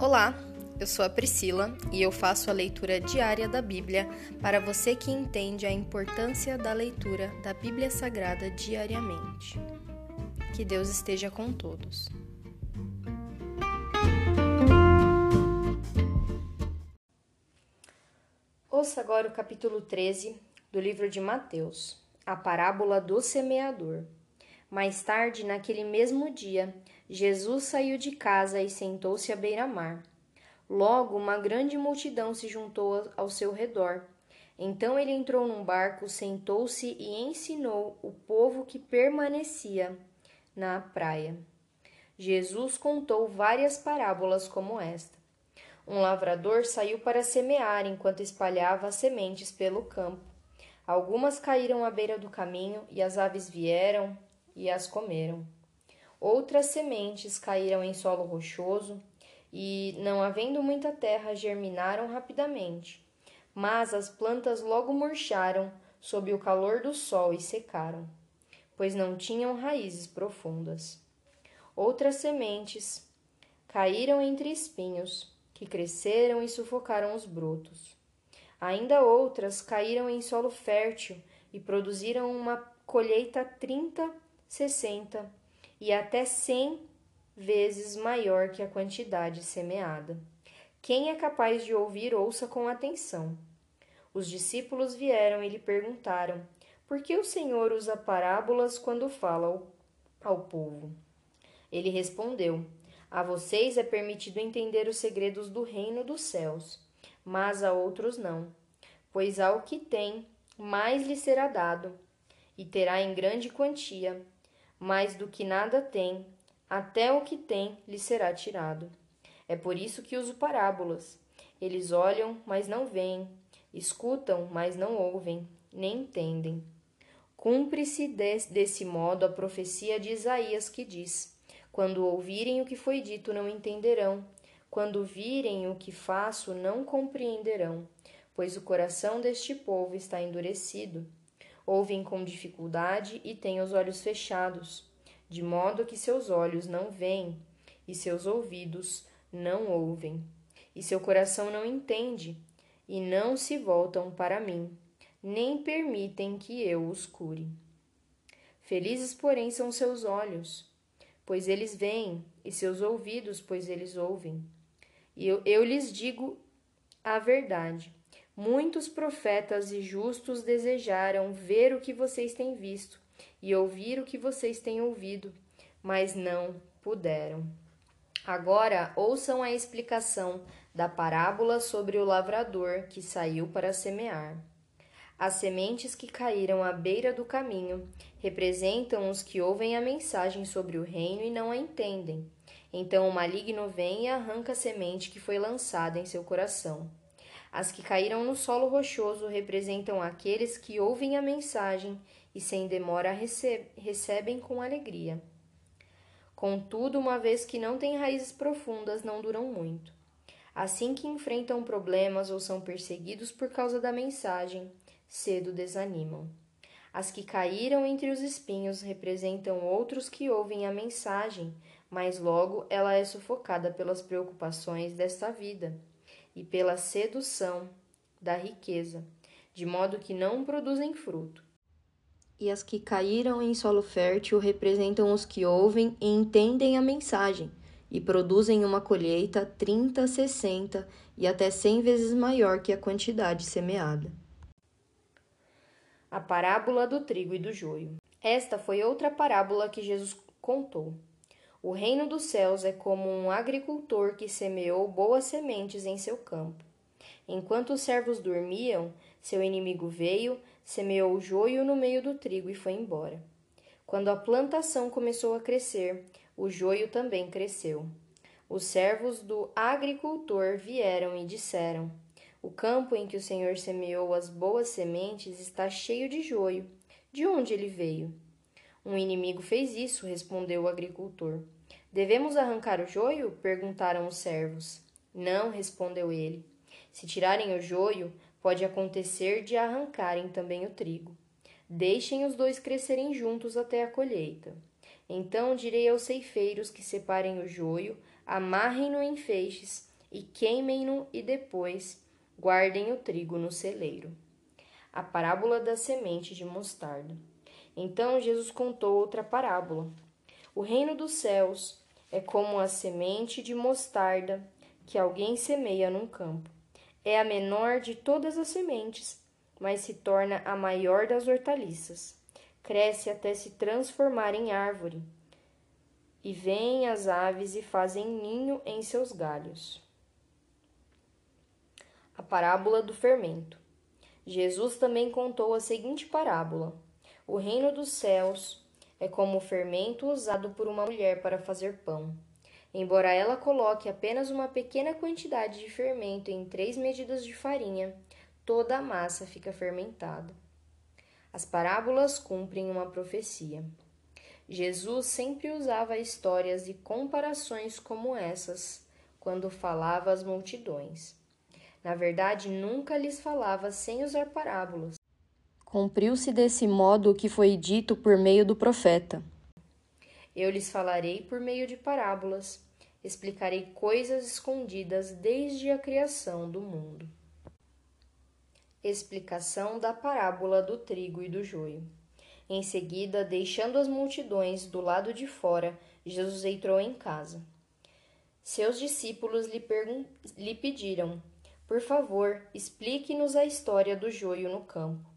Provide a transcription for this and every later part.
Olá, eu sou a Priscila e eu faço a leitura diária da Bíblia para você que entende a importância da leitura da Bíblia Sagrada diariamente. Que Deus esteja com todos. Ouça agora o capítulo 13 do livro de Mateus, a parábola do semeador. Mais tarde, naquele mesmo dia, Jesus saiu de casa e sentou-se à beira-mar. Logo, uma grande multidão se juntou ao seu redor. Então ele entrou num barco, sentou-se e ensinou o povo que permanecia na praia. Jesus contou várias parábolas como esta. Um lavrador saiu para semear enquanto espalhava as sementes pelo campo. Algumas caíram à beira do caminho e as aves vieram e as comeram. Outras sementes caíram em solo rochoso e, não havendo muita terra, germinaram rapidamente. Mas as plantas logo murcharam sob o calor do sol e secaram, pois não tinham raízes profundas. Outras sementes caíram entre espinhos, que cresceram e sufocaram os brotos. Ainda outras caíram em solo fértil e produziram uma colheita trinta, sessenta e até cem vezes maior que a quantidade semeada. Quem é capaz de ouvir, ouça com atenção. Os discípulos vieram e lhe perguntaram: Por que o Senhor usa parábolas quando fala ao, povo? Ele respondeu: A vocês é permitido entender os segredos do reino dos céus, mas a outros não. Pois ao que tem, mais lhe será dado, e terá em grande quantia mais do que nada tem, até o que tem lhe será tirado. É por isso que uso parábolas. Eles olham, mas não veem, escutam, mas não ouvem, nem entendem. Cumpre-se desse modo a profecia de Isaías que diz: Quando ouvirem o que foi dito, não entenderão. Quando virem o que faço, não compreenderão, pois o coração deste povo está endurecido ouvem com dificuldade e têm os olhos fechados, de modo que seus olhos não veem e seus ouvidos não ouvem, e seu coração não entende, e não se voltam para mim, nem permitem que eu os cure. Felizes, porém, são seus olhos, pois eles veem, e seus ouvidos, pois eles ouvem. E eu, eu lhes digo a verdade. Muitos profetas e justos desejaram ver o que vocês têm visto e ouvir o que vocês têm ouvido, mas não puderam. Agora ouçam a explicação da parábola sobre o lavrador que saiu para semear. As sementes que caíram à beira do caminho representam os que ouvem a mensagem sobre o reino e não a entendem. Então o maligno vem e arranca a semente que foi lançada em seu coração. As que caíram no solo rochoso representam aqueles que ouvem a mensagem e sem demora recebem com alegria. Contudo, uma vez que não têm raízes profundas, não duram muito. Assim que enfrentam problemas ou são perseguidos por causa da mensagem, cedo desanimam. As que caíram entre os espinhos representam outros que ouvem a mensagem, mas logo ela é sufocada pelas preocupações desta vida e pela sedução da riqueza, de modo que não produzem fruto. E as que caíram em solo fértil representam os que ouvem e entendem a mensagem e produzem uma colheita 30, 60 e até 100 vezes maior que a quantidade semeada. A parábola do trigo e do joio. Esta foi outra parábola que Jesus contou. O reino dos céus é como um agricultor que semeou boas sementes em seu campo. Enquanto os servos dormiam, seu inimigo veio, semeou o joio no meio do trigo e foi embora. Quando a plantação começou a crescer, o joio também cresceu. Os servos do agricultor vieram e disseram: O campo em que o Senhor semeou as boas sementes está cheio de joio. De onde ele veio? Um inimigo fez isso, respondeu o agricultor. Devemos arrancar o joio? perguntaram os servos. Não, respondeu ele. Se tirarem o joio, pode acontecer de arrancarem também o trigo. Deixem os dois crescerem juntos até a colheita. Então direi aos ceifeiros que separem o joio, amarrem-no em feixes e queimem-no e depois guardem o trigo no celeiro. A parábola da semente de mostarda. Então Jesus contou outra parábola. O reino dos céus é como a semente de mostarda que alguém semeia num campo. É a menor de todas as sementes, mas se torna a maior das hortaliças. Cresce até se transformar em árvore. E vêm as aves e fazem ninho em seus galhos. A parábola do fermento. Jesus também contou a seguinte parábola: O reino dos céus é como o fermento usado por uma mulher para fazer pão. Embora ela coloque apenas uma pequena quantidade de fermento em três medidas de farinha, toda a massa fica fermentada. As parábolas cumprem uma profecia. Jesus sempre usava histórias e comparações como essas quando falava às multidões. Na verdade, nunca lhes falava sem usar parábolas. Cumpriu-se desse modo o que foi dito por meio do profeta. Eu lhes falarei por meio de parábolas, explicarei coisas escondidas desde a criação do mundo. Explicação da parábola do trigo e do joio. Em seguida, deixando as multidões do lado de fora, Jesus entrou em casa. Seus discípulos lhe, lhe pediram: Por favor, explique-nos a história do joio no campo.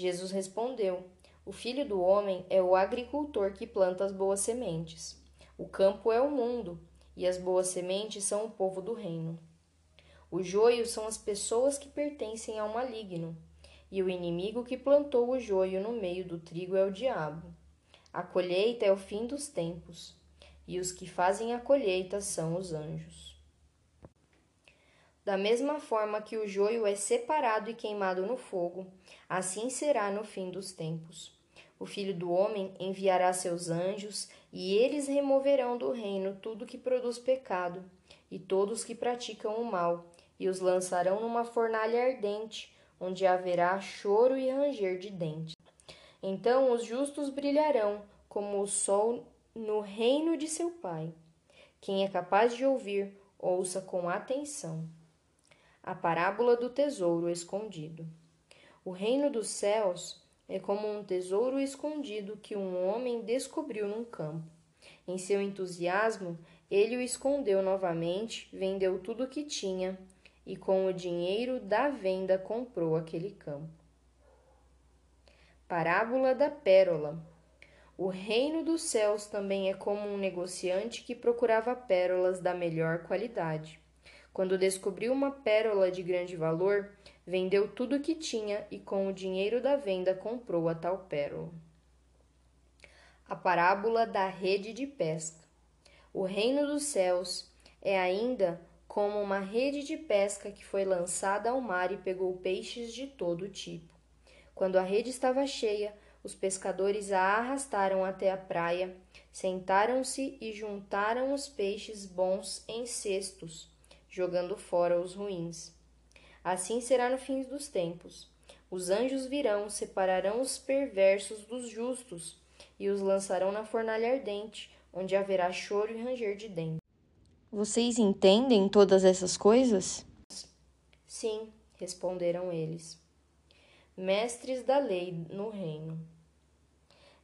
Jesus respondeu: O filho do homem é o agricultor que planta as boas sementes. O campo é o mundo, e as boas sementes são o povo do reino. O joio são as pessoas que pertencem ao maligno, e o inimigo que plantou o joio no meio do trigo é o diabo. A colheita é o fim dos tempos, e os que fazem a colheita são os anjos. Da mesma forma que o joio é separado e queimado no fogo, assim será no fim dos tempos. O filho do homem enviará seus anjos, e eles removerão do reino tudo que produz pecado, e todos que praticam o mal, e os lançarão numa fornalha ardente, onde haverá choro e ranger de dentes. Então os justos brilharão como o sol no reino de seu Pai. Quem é capaz de ouvir, ouça com atenção. A parábola do tesouro escondido. O reino dos céus é como um tesouro escondido que um homem descobriu num campo. Em seu entusiasmo, ele o escondeu novamente, vendeu tudo o que tinha e com o dinheiro da venda comprou aquele campo. Parábola da Pérola. O reino dos céus também é como um negociante que procurava pérolas da melhor qualidade. Quando descobriu uma pérola de grande valor, vendeu tudo o que tinha e com o dinheiro da venda comprou a tal pérola. A parábola da rede de pesca. O reino dos céus é ainda como uma rede de pesca que foi lançada ao mar e pegou peixes de todo tipo. Quando a rede estava cheia, os pescadores a arrastaram até a praia, sentaram-se e juntaram os peixes bons em cestos, jogando fora os ruins. Assim será no fim dos tempos. Os anjos virão, separarão os perversos dos justos e os lançarão na fornalha ardente, onde haverá choro e ranger de dentes. Vocês entendem todas essas coisas? Sim, responderam eles. Mestres da lei no reino.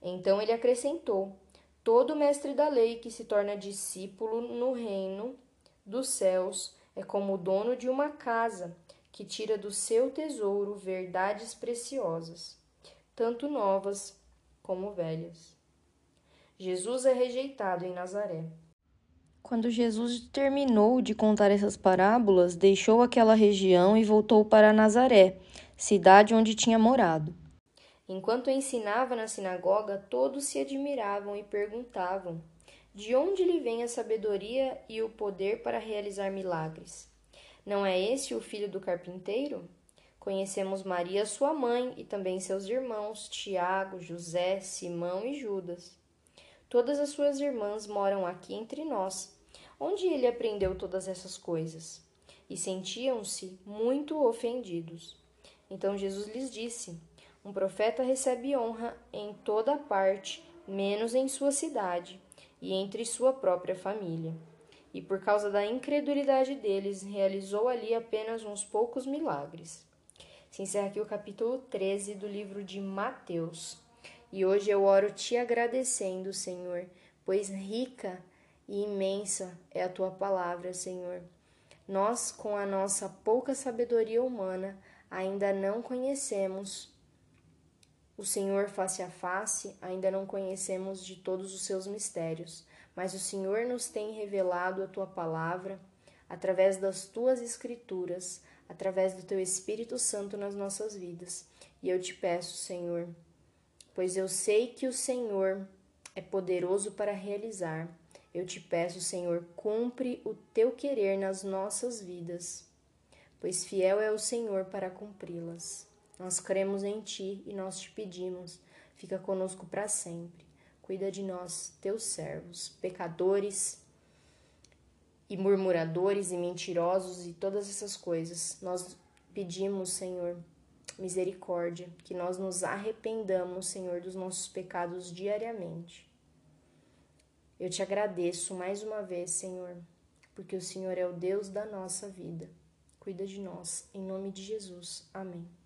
Então ele acrescentou: Todo mestre da lei que se torna discípulo no reino dos céus é como o dono de uma casa que tira do seu tesouro verdades preciosas, tanto novas como velhas. Jesus é rejeitado em Nazaré. Quando Jesus terminou de contar essas parábolas, deixou aquela região e voltou para Nazaré, cidade onde tinha morado. Enquanto ensinava na sinagoga, todos se admiravam e perguntavam: De onde lhe vem a sabedoria e o poder para realizar milagres? Não é esse o filho do carpinteiro? Conhecemos Maria, sua mãe, e também seus irmãos, Tiago, José, Simão e Judas. Todas as suas irmãs moram aqui entre nós. Onde ele aprendeu todas essas coisas? E sentiam-se muito ofendidos. Então Jesus lhes disse: Um profeta recebe honra em toda parte, menos em sua cidade e entre sua própria família. e por causa da incredulidade deles, realizou ali apenas uns poucos milagres. Se encerra aqui o capítulo 13 do livro de Mateus. E hoje eu oro te agradecendo, Senhor, pois rica e imensa é a tua palavra, Senhor. Nós, com a nossa pouca sabedoria humana, ainda não conhecemos o Senhor face a face, ainda não conhecemos de todos os seus mistérios, mas o Senhor nos tem revelado a tua palavra através das tuas escrituras, através do teu Espírito Santo nas nossas vidas. E eu te peço, Senhor, pois eu sei que o Senhor é poderoso para realizar. Eu te peço, Senhor, cumpre o teu querer nas nossas vidas, pois fiel é o Senhor para cumpri-las. Nós cremos em Ti e nós te pedimos, fica conosco para sempre. Cuida de nós, teus servos, pecadores e murmuradores e mentirosos e todas essas coisas. Nós pedimos, Senhor, misericórdia, que nós nos arrependamos, Senhor, dos nossos pecados diariamente. Eu te agradeço mais uma vez, Senhor, porque o Senhor é o Deus da nossa vida. Cuida de nós, em nome de Jesus. Amém.